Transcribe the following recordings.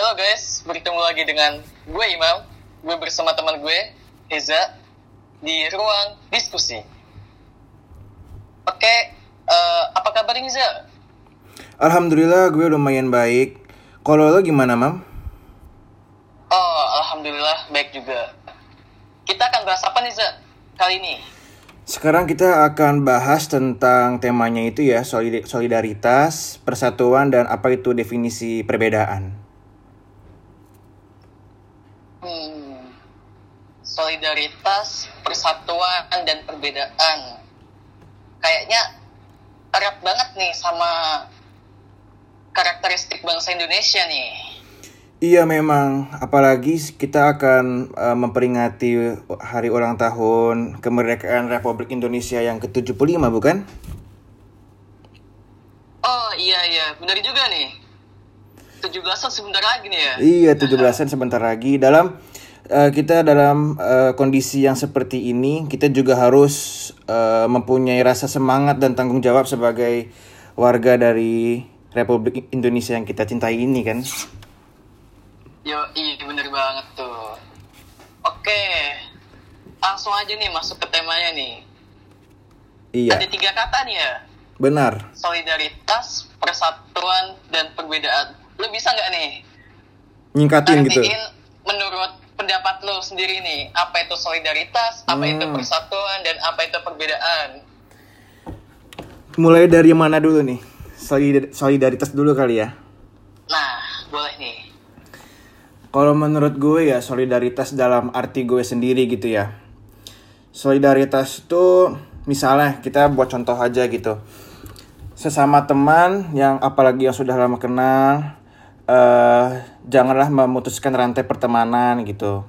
Halo guys, bertemu lagi dengan gue Imam. Gue bersama teman gue, Eza, di ruang diskusi. Oke, eh, apa kabar nih Za? Alhamdulillah gue lumayan baik. Kalau lo gimana, Mam? Oh, alhamdulillah baik juga. Kita akan bahas apa nih Za kali ini? Sekarang kita akan bahas tentang temanya itu ya, solid- solidaritas, persatuan, dan apa itu definisi perbedaan. Hmm, solidaritas, persatuan, dan perbedaan. Kayaknya erat banget nih sama karakteristik bangsa Indonesia nih. Iya memang, apalagi kita akan eh, memperingati hari ulang tahun kemerdekaan Republik Indonesia yang ke-75 bukan? Oh iya iya, benar juga nih. 17-an sebentar lagi nih ya. Iya, 17-an sebentar lagi. Dalam eh, kita dalam eh, kondisi yang seperti ini, kita juga harus eh, mempunyai rasa semangat dan tanggung jawab sebagai warga dari Republik Indonesia yang kita cintai ini kan. Yo, iya bener banget tuh. Oke, langsung aja nih masuk ke temanya nih. Iya, Ada tiga kata nih ya, benar. solidaritas, persatuan, dan perbedaan. Lo bisa nggak nih Nyingkatin gitu. menurut pendapat lo sendiri nih, apa itu solidaritas, apa itu Hmm. persatuan, dan apa itu perbedaan? Mulai dari mana dulu nih? Solidar- Solidaritas dulu kali ya. Nah, boleh nih. Kalau menurut gue ya solidaritas dalam arti gue sendiri gitu ya. Solidaritas itu misalnya kita buat contoh aja gitu. Sesama teman yang apalagi yang sudah lama kenal eh janganlah memutuskan rantai pertemanan gitu.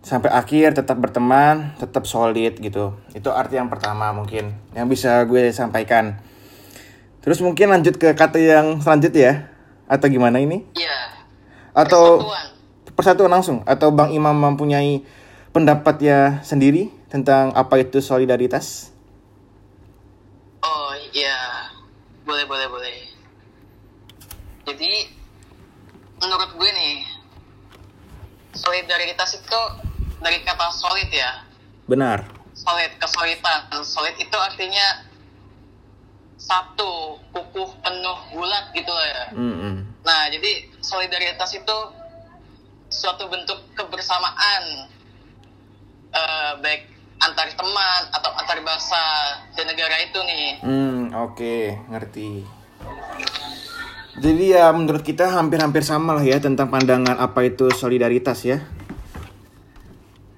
Sampai akhir tetap berteman, tetap solid gitu. Itu arti yang pertama mungkin yang bisa gue sampaikan. Terus mungkin lanjut ke kata yang selanjutnya ya. Atau gimana ini? Iya, Atau persatuan. persatuan langsung atau Bang Imam mempunyai pendapatnya sendiri tentang apa itu solidaritas? Oh iya, boleh boleh boleh. Jadi menurut gue nih, solidaritas itu dari kata solid ya, Benar. solid kesulitan. Solid itu artinya satu, kukuh, penuh, bulat gitu lah ya. Mm-mm. Nah, jadi solidaritas itu suatu bentuk kebersamaan eh, baik antar teman atau antar bangsa dan negara itu nih. Hmm, oke, ngerti. Jadi ya menurut kita hampir-hampir sama lah ya tentang pandangan apa itu solidaritas ya.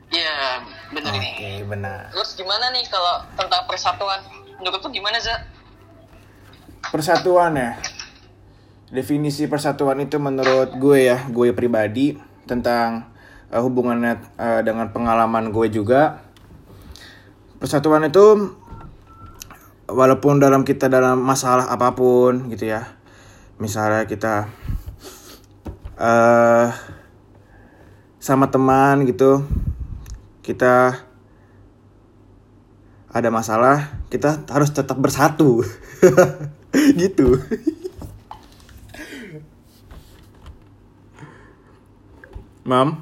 Iya, bener Oke, nih. benar. Terus gimana nih kalau tentang persatuan? Menurut lu gimana, Za? Persatuan ya. Definisi persatuan itu menurut gue ya, gue pribadi tentang eh, hubungannya eh, dengan pengalaman gue juga. Persatuan itu walaupun dalam kita dalam masalah apa pun gitu ya. Misalnya kita eh sama teman gitu. Kita ada masalah, kita harus tetap bersatu. gitu. Mam?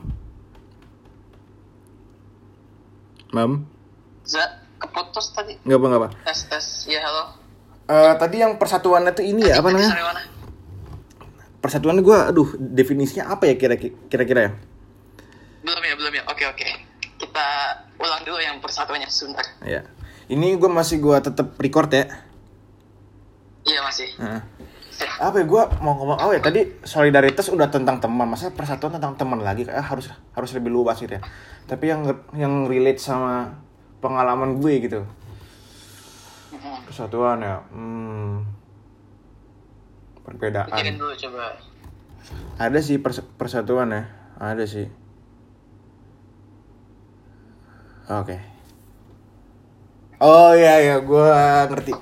Mam? Za, keputus tadi. Nggak apa, nggak apa. Tes, tes. Ya, halo. Eh, tadi yang persatuannya tuh ini ya, apa namanya? Persatuan gue, aduh, definisinya apa ya kira- kira-kira ya? Belum ya, belum ya. Oke, oke. Kita ulang dulu yang persatuannya sebentar. Ya. Ini gue masih gue tetap record ya. Iya, masih. Heeh. Apa ya gue mau ngomong oh ya tadi solidaritas udah tentang teman masa persatuan tentang teman lagi kayak harus harus lebih luas gitu ya tapi yang yang relate sama pengalaman gue gitu Mhm. persatuan ya hmm, perbedaan Pikirin dulu coba. ada sih pers- persatuan ya ada sih oke oh iya iya gue ngerti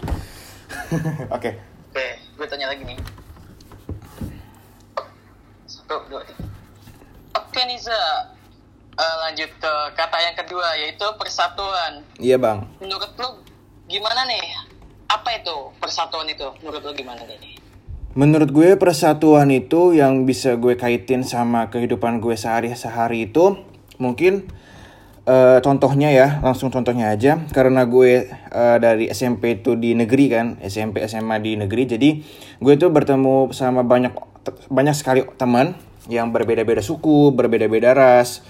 oke Oke, gue tanya lagi nih. Satu, dua, tiga. Oke nih, Za. Eh, lanjut ke kata yang kedua, yaitu persatuan. iya bang Menurut lu gimana nih? Apa itu persatuan itu? Menurut lu gimana nih? Menurut gue persatuan itu yang bisa gue kaitin sama kehidupan gue sehari-sehari itu mungkin uh, contohnya ya langsung contohnya aja. Karena gue uh, dari SMP itu di negeri kan SMP SMA di negeri. Jadi gue tuh bertemu sama banyak banyak sekali teman yang berbeda-beda suku berbeda-beda ras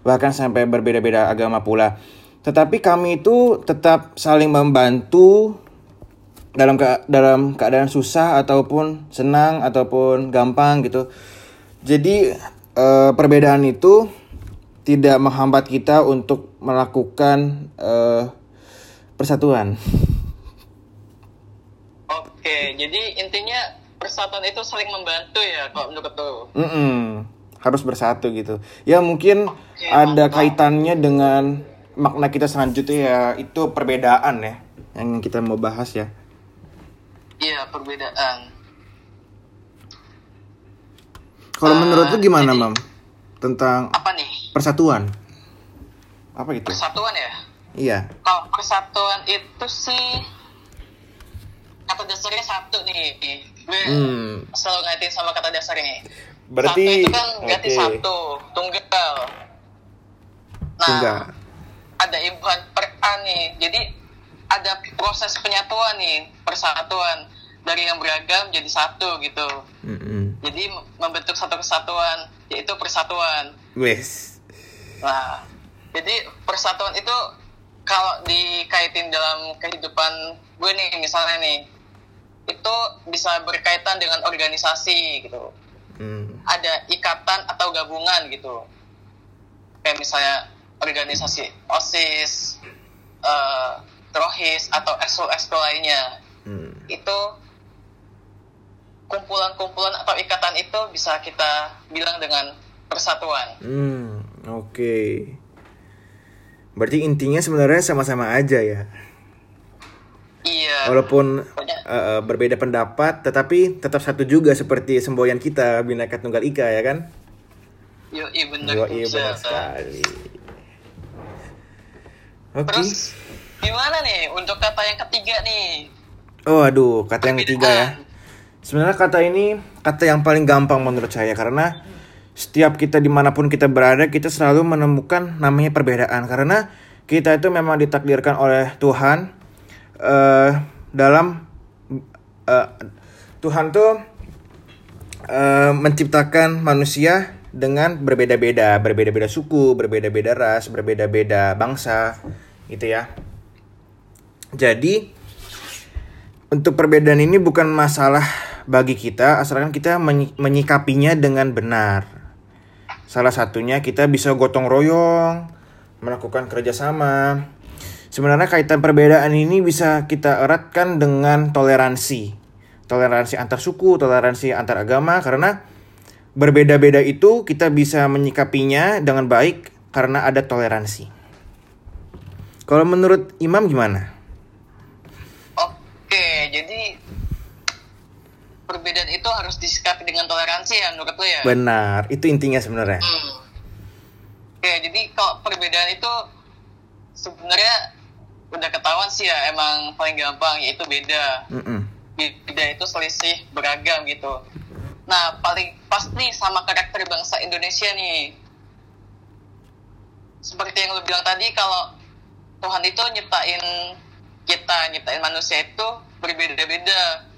bahkan sampai berbeda-beda agama pula. Tetapi kami itu tetap saling membantu dalam ke dalam keadaan susah ataupun senang ataupun gampang gitu. Jadi e, perbedaan itu tidak menghambat kita untuk melakukan e, persatuan. Oke, jadi intinya persatuan itu saling membantu ya kalau menurut tuh. Mm -mm, harus bersatu gitu. Ya mungkin Oke, ada mantap. kaitannya dengan makna kita selanjutnya ya itu perbedaan ya yang kita mau bahas ya. Perbedaan. Kalau uh, menurut lu gimana, jadi, Mam? Tentang apa nih? Persatuan. Apa itu? Persatuan ya? Iya. Kalau persatuan itu sih kata dasarnya satu nih. Gue hmm. selalu ngaitin sama kata dasarnya. Berarti satu itu kan ganti okay. satu, tunggal. Nah, tunggal. ada ibuan per A nih. Jadi ada proses penyatuan nih persatuan dari yang beragam jadi satu gitu mm-hmm. jadi membentuk satu kesatuan yaitu persatuan wes nah jadi persatuan itu kalau dikaitin dalam kehidupan gue nih misalnya nih itu bisa berkaitan dengan organisasi gitu mm. ada ikatan atau gabungan gitu kayak misalnya organisasi osis uh, Trohis atau ekskul-ekskul lainnya hmm. itu kumpulan-kumpulan atau ikatan itu bisa kita bilang dengan persatuan. Hmm, oke. Okay. Berarti intinya sebenarnya sama-sama aja ya. Iya. Walaupun uh, berbeda pendapat, tetapi tetap satu juga seperti semboyan kita Bineka Tunggal Ika ya kan? Yo, iya benar. Yo, iya benar sekali. Oke. Okay. Terus Gimana nih untuk kata yang ketiga nih? Oh aduh, kata yang ketiga ya. Sebenarnya kata ini kata yang paling gampang menurut saya karena setiap kita di mana pun kita berada kita selalu menemukan namanya perbedaan karena kita itu memang ditakdirkan oleh Tuhan uh, dalam uh, Tuhan tuh uh, menciptakan manusia dengan berbeda-beda, berbeda-beda suku, berbeda-beda ras, berbeda-beda bangsa, gitu ya. Jadi untuk perbedaan ini bukan masalah bagi kita asalkan kita menyikapinya dengan benar. Salah satunya kita bisa gotong royong, melakukan kerjasama. Sebenarnya kaitan perbedaan ini bisa kita eratkan dengan toleransi. Toleransi antar suku, toleransi antar agama karena berbeda-beda itu kita bisa menyikapinya dengan baik karena ada toleransi. Kalau menurut Imam gimana? jadi perbedaan itu harus disikapi dengan toleransi ya menurut lo ya? Benar itu intinya sebenarnya. Hmm. oke jadi kalau perbedaan itu sebenarnya udah ketahuan sih ya emang paling gampang yaitu beda. Mm -mm. beda itu selisih beragam gitu. Nah paling pasti sama karakter bangsa Indonesia nih. Seperti yang lo bilang tadi kalau Tuhan itu nyiptain kita nyiptain manusia itu berbeda-beda.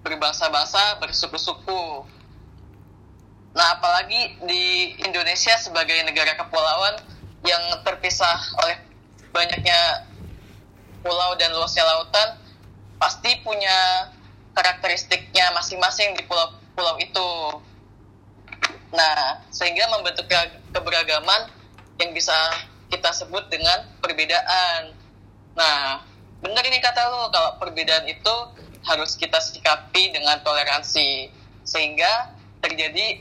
Berbangsa-bangsa bersuku-suku nah apalagi di Indonesia sebagai negara kepulauan yang terpisah oleh banyaknya pulau dan luasnya lautan pasti punya karakteristiknya masing-masing di pulau-pulau itu. Nah sehingga membentuk keberagaman yang bisa kita sebut dengan perbedaan. Nah bener ini kata lo kalau perbedaan itu harus kita sikapi dengan toleransi sehingga terjadi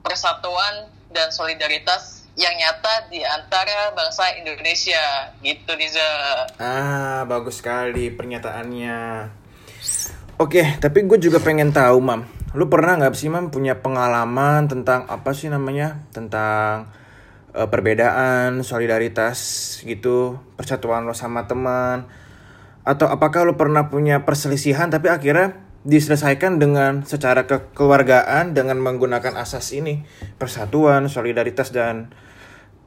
persatuan dan solidaritas yang nyata di antara bangsa Indonesia gitu Riza. Ah bagus sekali pernyataannya. Oke tapi gue juga pengen tahu mam, lu pernah nggak sih mam punya pengalaman tentang apa sih namanya tentang uh, perbedaan solidaritas gitu persatuan lo sama teman atau apakah lo pernah punya perselisihan tapi akhirnya diselesaikan dengan secara kekeluargaan dengan menggunakan asas ini persatuan, solidaritas dan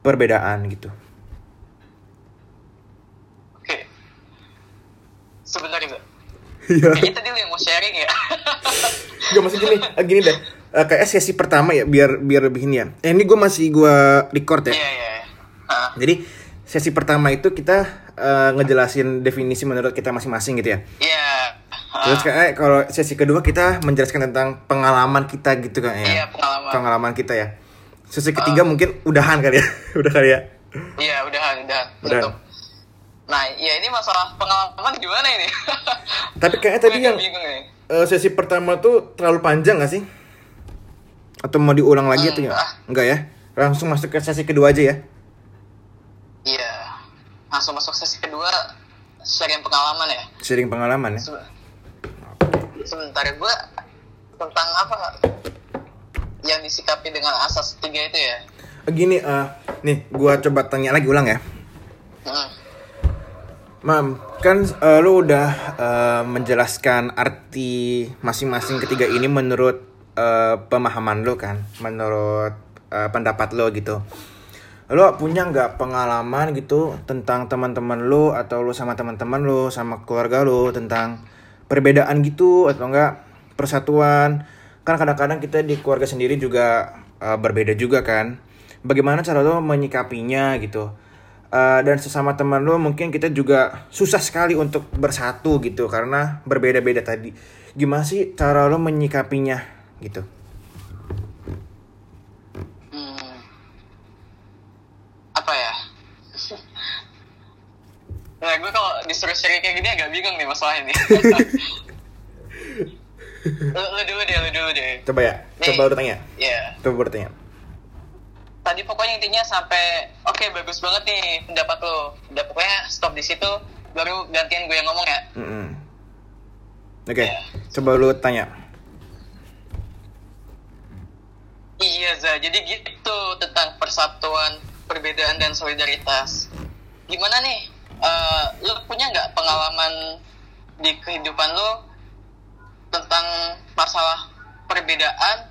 perbedaan gitu. Oke. Sebentar. Iya. Kayaknya tadi lu yang mau sharing ya. Gak maksud gini, eh, gini deh. Eh, kayak sesi pertama ya biar biar lebih ini ya. Eh, ini gue masih gue record ya. Iya iya. Ah, Jadi sesi pertama itu kita eh, ngejelasin definisi menurut kita masing-masing gitu ya. Iya. Ah, Terus kayak kalau sesi kedua kita menjelaskan tentang pengalaman kita gitu kan ya. Iya, pengalaman. Pengalaman kita ya. Sesi ketiga mungkin udahan kali ya. Udah kali ya. Iya, udahan, udahan. Udahan. Tutup. Nah, ya ini masalah pengalaman gimana ini? Tapi kayaknya tadi yang eh, sesi pertama tuh terlalu panjang gak sih? Atau mau diulang lagi atau ya? Enggak. Enggak ya? Langsung masuk ke sesi kedua aja ya. Iya. Langsung masuk sesi kedua, sharing pengalaman ya. Sharing pengalaman ya. Se- Sebentar gue tentang apa yang disikapi dengan asas tiga itu ya. Gini, eh, nih gua coba tanya lagi ulang ya. Hmm. Mam, kan eh, lu udah eh, menjelaskan arti masing-masing ketiga ini menurut eh, pemahaman lu kan, menurut eh, pendapat lo gitu. Lo punya nggak pengalaman gitu tentang teman-teman lo atau lo sama teman-teman lo sama keluarga lo tentang perbedaan gitu atau enggak persatuan? Kan kadang-kadang kita di keluarga sendiri juga eh, berbeda juga kan. Bagaimana cara lo menyikapinya gitu? Uh, dan sesama teman lo mungkin kita juga susah sekali untuk bersatu gitu karena berbeda-beda tadi. Gimana sih cara lo menyikapinya gitu? Hmm. Apa ya? Nah, gue kalau disuruh sharing kayak gini agak bingung nih masalah ini. lu, lu dulu deh, lu dulu deh. Coba ya, Nih. coba lo tanya. Ya, Coba lo tanya. tadi pokoknya intinya sampai oke bagus banget nih pendapat lo. Udah pokoknya stop di situ, baru gantian gue yang ngomong ya. Mm-mm. Oke, Ya. coba lo tanya. Iya, Za. Jadi gitu tentang persatuan, perbedaan, dan solidaritas. Gimana nih? Eh, lu punya nggak pengalaman di kehidupan lu tentang masalah perbedaan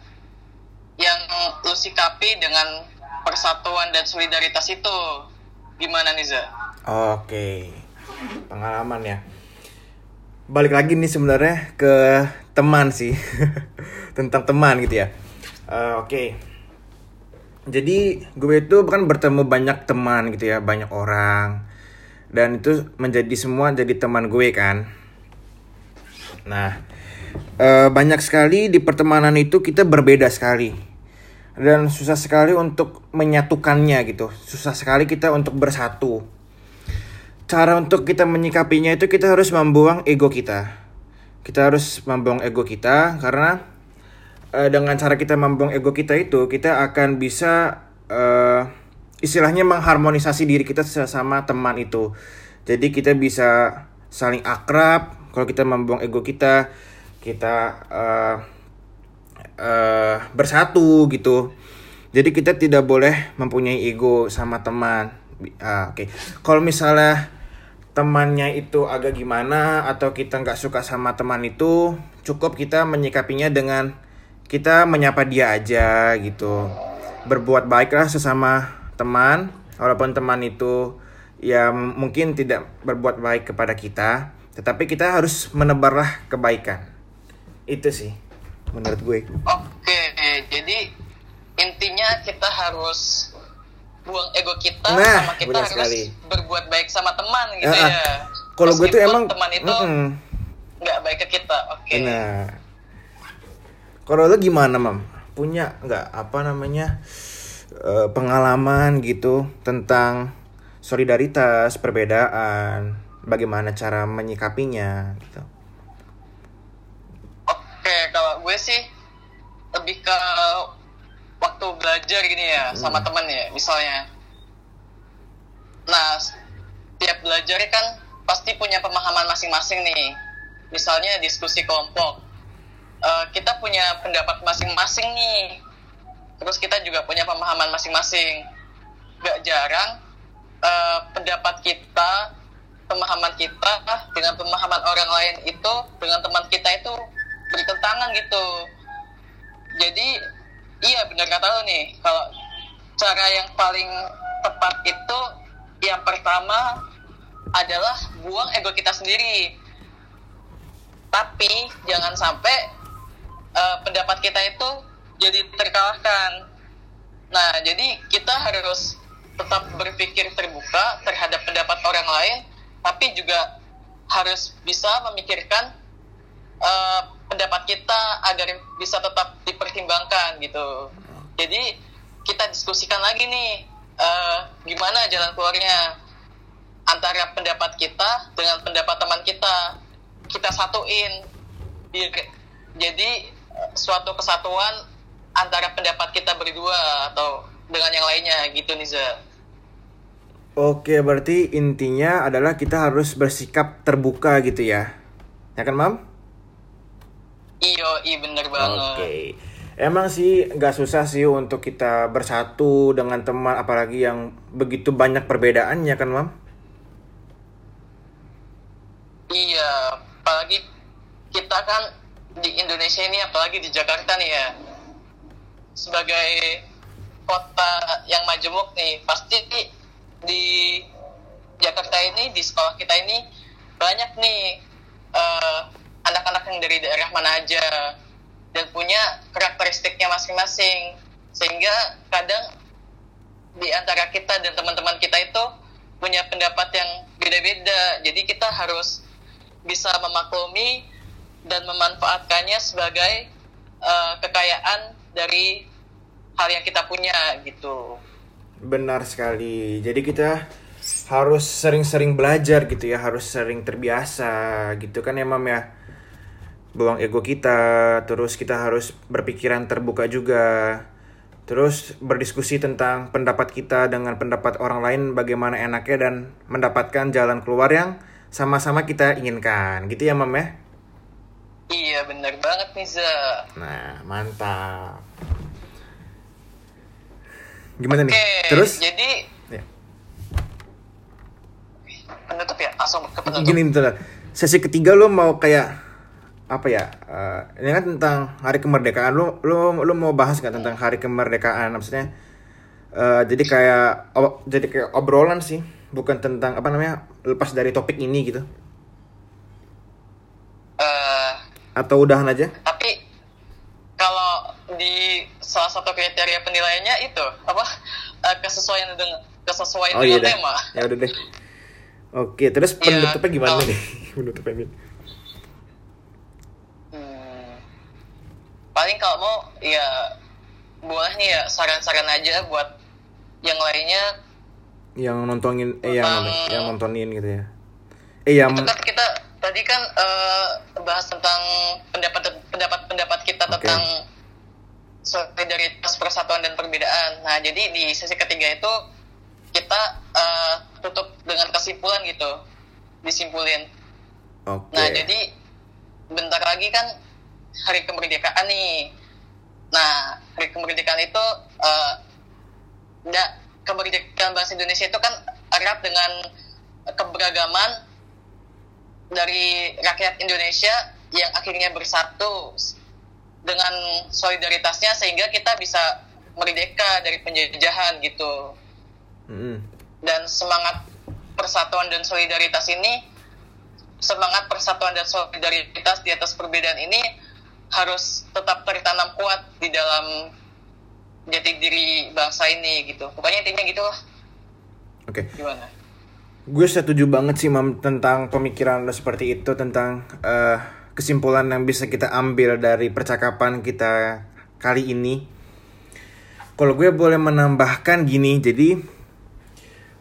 yang lu sikapi dengan persatuan dan solidaritas itu? Gimana nih, Za? Oke, pengalaman ya. Balik lagi nih sebenarnya ke teman sih, tentang teman gitu ya. Eh, Oke, jadi gue itu kan bertemu banyak teman gitu ya, banyak orang, dan itu menjadi semua jadi teman gue kan. Nah, eh, banyak sekali di pertemanan itu kita berbeda sekali. Dan susah sekali untuk menyatukannya gitu. Susah sekali kita untuk bersatu. Cara untuk kita menyikapinya itu kita harus membuang ego kita. Kita harus membuang ego kita karena eh, dengan cara kita membuang ego kita itu kita akan bisa eh, istilahnya mengharmonisasi diri kita sesama teman itu jadi kita bisa saling akrab kalau kita membuang ego kita kita eh, eh, bersatu gitu. Jadi kita tidak boleh mempunyai ego sama teman. Ah, Oke, kalau misalnya temannya itu agak gimana atau kita nggak suka sama teman itu, cukup kita menyikapinya dengan kita menyapa dia aja gitu. Berbuat baiklah sesama teman, walaupun teman itu ya mungkin tidak berbuat baik kepada kita, tetapi kita harus menebarlah kebaikan. Itu sih menurut gue. Oke, jadi intinya kita harus buang ego kita Nah, sama kita harus sekali. berbuat baik sama teman gitu Ah, ah. ya. Kalau gue tuh emang teman itu nggak baik ke kita. Oke. Nah, kalau lo gimana, mam? Punya nggak apa namanya eh, pengalaman gitu tentang solidaritas, perbedaan, bagaimana cara menyikapinya gitu? Oke, kalau gue sih lebih ke waktu belajar gini ya sama Hmm. temen ya, misalnya. Nah, tiap belajar kan pasti punya pemahaman masing-masing nih. Misalnya diskusi kelompok. Eh, kita punya pendapat masing-masing nih. Terus kita juga punya pemahaman masing-masing. Gak jarang eh, pendapat kita, pemahaman kita dengan pemahaman orang lain itu dengan teman kita itu bertentangan gitu jadi iya benar kata lo nih kalau cara yang paling tepat itu yang pertama adalah buang ego kita sendiri tapi jangan sampai uh, pendapat kita itu jadi terkalahkan. Nah jadi kita harus tetap berpikir terbuka terhadap pendapat orang lain tapi juga harus bisa memikirkan uh, pendapat kita agar bisa tetap dipertimbangkan gitu. Jadi kita diskusikan lagi nih uh, gimana jalan keluarnya antara pendapat kita dengan pendapat teman kita. Kita satuin jadi suatu kesatuan antara pendapat kita berdua atau dengan yang lainnya gitu Niza. Oke, berarti intinya adalah kita harus bersikap terbuka gitu ya. Ya kan, Mam? Iyo, iya bener banget. Oke. Emang sih nggak susah sih untuk kita bersatu dengan teman apalagi yang begitu banyak perbedaannya kan, Mam? Iya, apalagi kita kan di Indonesia ini apalagi di Jakarta nih ya sebagai kota yang majemuk nih pasti di Jakarta ini di sekolah kita ini banyak nih eh, anak-anak yang dari daerah mana aja dan punya karakteristiknya masing-masing. Sehingga kadang di antara kita dan teman-teman kita itu punya pendapat yang beda-beda. Jadi kita harus bisa memaklumi dan memanfaatkannya sebagai uh, kekayaan dari hal yang kita punya gitu. Benar sekali. Jadi kita harus sering-sering belajar gitu ya, harus sering terbiasa gitu kan ya Mam ya. Buang ego kita, terus kita harus berpikiran terbuka juga. Terus berdiskusi tentang pendapat kita dengan pendapat orang lain bagaimana enaknya dan mendapatkan jalan keluar yang sama-sama kita inginkan gitu ya mam ya iya benar banget nih Za nah mantap. Gimana Oke, nih terus? jadi ya. penutup ya? Langsung ke penutup. Gini nih sesi ketiga lo mau kayak apa ya uh, ini kan tentang hari kemerdekaan. Lo lo lo mau bahas nggak tentang hari kemerdekaan? Maksudnya uh, jadi kayak oh, jadi kayak obrolan sih. Bukan tentang apa namanya lepas dari topik ini gitu uh, atau udahan aja? Tapi kalau di salah satu kriteria penilaiannya itu apa? Uh, kesesuaian dengan kesesuaian oh, dengan iya tema. Ya udah deh. Oke terus ya, penutupnya gimana kalau, nih? Penutupnya hmm, paling kalau mau ya boleh nih ya saran-saran aja buat yang lainnya. Yang nontonin eh yang yang nontonin gitu ya. Eh yang kan kita tadi kan uh, bahas tentang pendapat pendapat pendapat kita okay. tentang solidaritas persatuan dan perbedaan nah jadi di sesi ketiga itu kita uh, tutup dengan kesimpulan gitu disimpulin okay. nah jadi bentar lagi kan hari kemerdekaan nih nah hari kemerdekaan itu uh, kemerdekaan bahasa Indonesia itu kan erat dengan keberagaman dari rakyat Indonesia yang akhirnya bersatu dengan solidaritasnya sehingga kita bisa merdeka dari penjajahan gitu. Mm. Dan semangat persatuan dan solidaritas ini, semangat persatuan dan solidaritas di atas perbedaan ini harus tetap tertanam kuat di dalam jati diri bangsa ini gitu pokoknya intinya gitu lah oke okay. gimana gue setuju banget sih mam tentang pemikiran lo seperti itu tentang uh, kesimpulan yang bisa kita ambil dari percakapan kita kali ini kalau gue boleh menambahkan gini jadi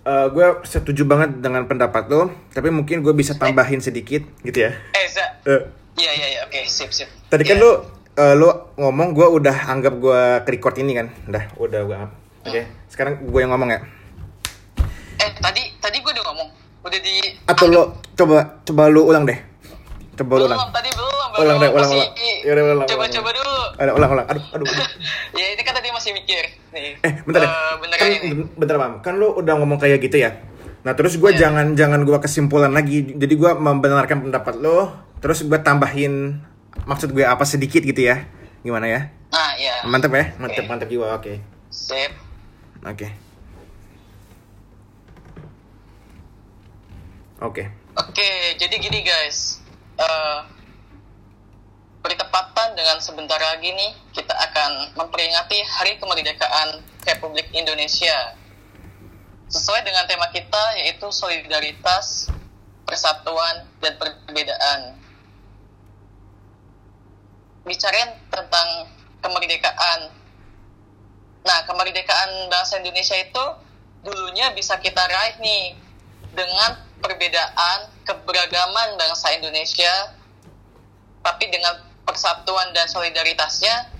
uh, gue setuju banget dengan pendapat lo tapi mungkin gue bisa tambahin sedikit gitu ya eh uh. iya iya iya oke sip sip tadi yeah. kan iya. lo uh, lu ngomong gue udah anggap gue record ini kan udah udah gue oke okay. sekarang gue yang ngomong ya eh tadi tadi gue udah ngomong udah di atau lo coba coba lu ulang deh coba belum, ulang tadi belum ulang deh ulang ulang ya udah ulang coba ulang, coba dulu ada ulang ulang aduh aduh ya ini kan tadi masih mikir nih eh bentar uh, deh bener kan ini. bentar mam kan lu udah ngomong kayak gitu ya nah terus gue yeah. jangan jangan gue kesimpulan lagi jadi gue membenarkan pendapat lo terus gue tambahin maksud gue apa sedikit gitu ya. Gimana ya? Nah, ya. Mantap ya? Mantap, Oke. mantap jiwa. Oke. Sip. Oke. Oke. Oke, jadi gini guys. Eh bertepatan dengan sebentar lagi nih, kita akan memperingati Hari Kemerdekaan Republik Indonesia. Sesuai dengan tema kita, yaitu solidaritas, persatuan, dan perbedaan. Bicarain tentang kemerdekaan. Nah, kemerdekaan bangsa Indonesia itu dulunya bisa kita raih nih dengan perbedaan keberagaman bangsa Indonesia tapi dengan persatuan dan solidaritasnya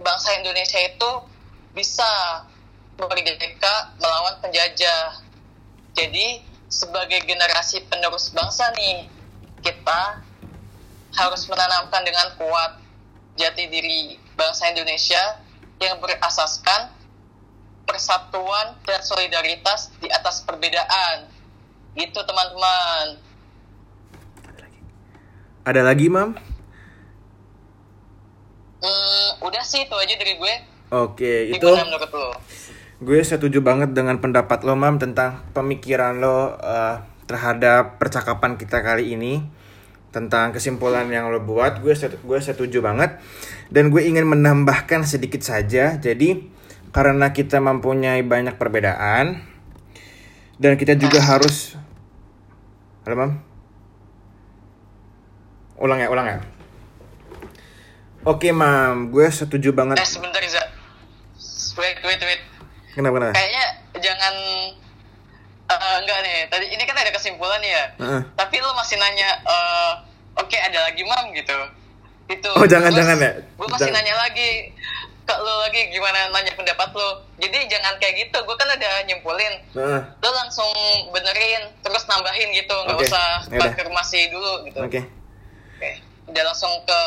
bangsa Indonesia itu bisa merdeka melawan penjajah. Jadi sebagai generasi penerus bangsa nih kita harus menanamkan dengan kuat jati diri bangsa Indonesia yang berasaskan persatuan dan solidaritas di atas perbedaan gitu teman-teman Ada lagi, Mam? hmm, udah sih itu aja dari gue Oke, itu menurut lo gue setuju banget dengan pendapat lo, Mam, tentang pemikiran lo eh, terhadap percakapan kita kali ini tentang kesimpulan yang lo buat. Gue gue setuju banget dan gue ingin menambahkan sedikit saja. Jadi karena kita mempunyai banyak perbedaan dan kita juga harus Halo, Mam? Ulang ya, ulang ya. Oke, Mam, gue setuju banget. eh sebentar Iza wait wait wait Kenapa, kenapa? kayaknya jangan eh, enggak nih tadi ini kan ada kesimpulan ya Heeh. tapi lo masih nanya eh, oke ada lagi mam gitu itu Oh, jangan, Terus jangan ya? gue masih Jangan. nanya lagi ke lo lagi gimana nanya pendapat lo jadi jangan kayak gitu gue kan udah nyimpulin Heeh. lo langsung benerin terus nambahin gitu nggak Oke, usah konfirmasi dulu gitu Oke, Oke. udah langsung ke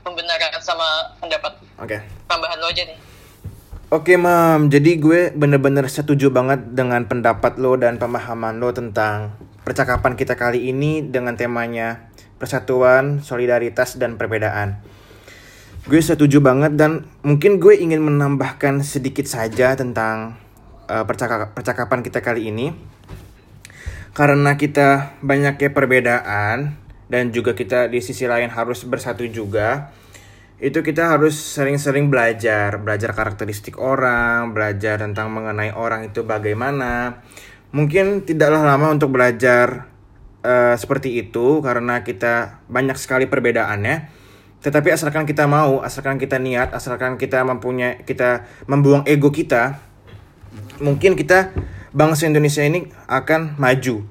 pembenaran sama pendapat oke. tambahan lo aja nih Oke mam, jadi gue bener-bener setuju banget dengan pendapat lo dan pemahaman lo tentang percakapan kita kali ini dengan temanya persatuan, solidaritas, dan perbedaan. Gue setuju banget dan mungkin gue ingin menambahkan sedikit saja tentang uh, percaka- percakapan kita kali ini. Karena kita banyaknya perbedaan dan juga kita di sisi lain harus bersatu juga itu kita harus sering-sering belajar, belajar karakteristik orang, belajar tentang mengenai orang itu bagaimana. Mungkin tidaklah lama untuk belajar eh, seperti itu karena kita banyak sekali perbedaannya. Tetapi asalkan kita mau, asalkan kita niat, asalkan kita mempunyai kita membuang ego kita, mungkin kita bangsa Indonesia ini akan maju.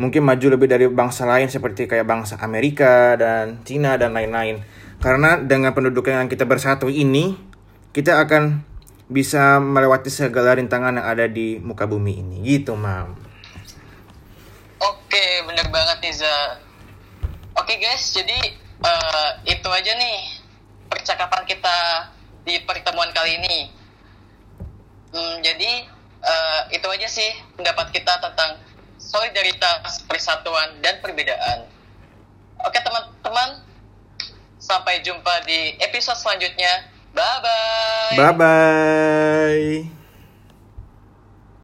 Mungkin maju lebih dari bangsa lain seperti kayak bangsa Amerika dan Cina dan lain-lain. Karena dengan penduduk yang kita bersatu ini, kita akan bisa melewati segala rintangan yang ada di muka bumi ini. Gitu, Mam. Oke, bener banget Niza. Oke guys, jadi eh, itu aja nih percakapan kita di pertemuan kali ini. Hmm, jadi eh, itu aja sih pendapat kita tentang solidaritas, persatuan, dan perbedaan. Oke teman-teman, sampai jumpa di episode selanjutnya. Bye-bye. Bye-bye.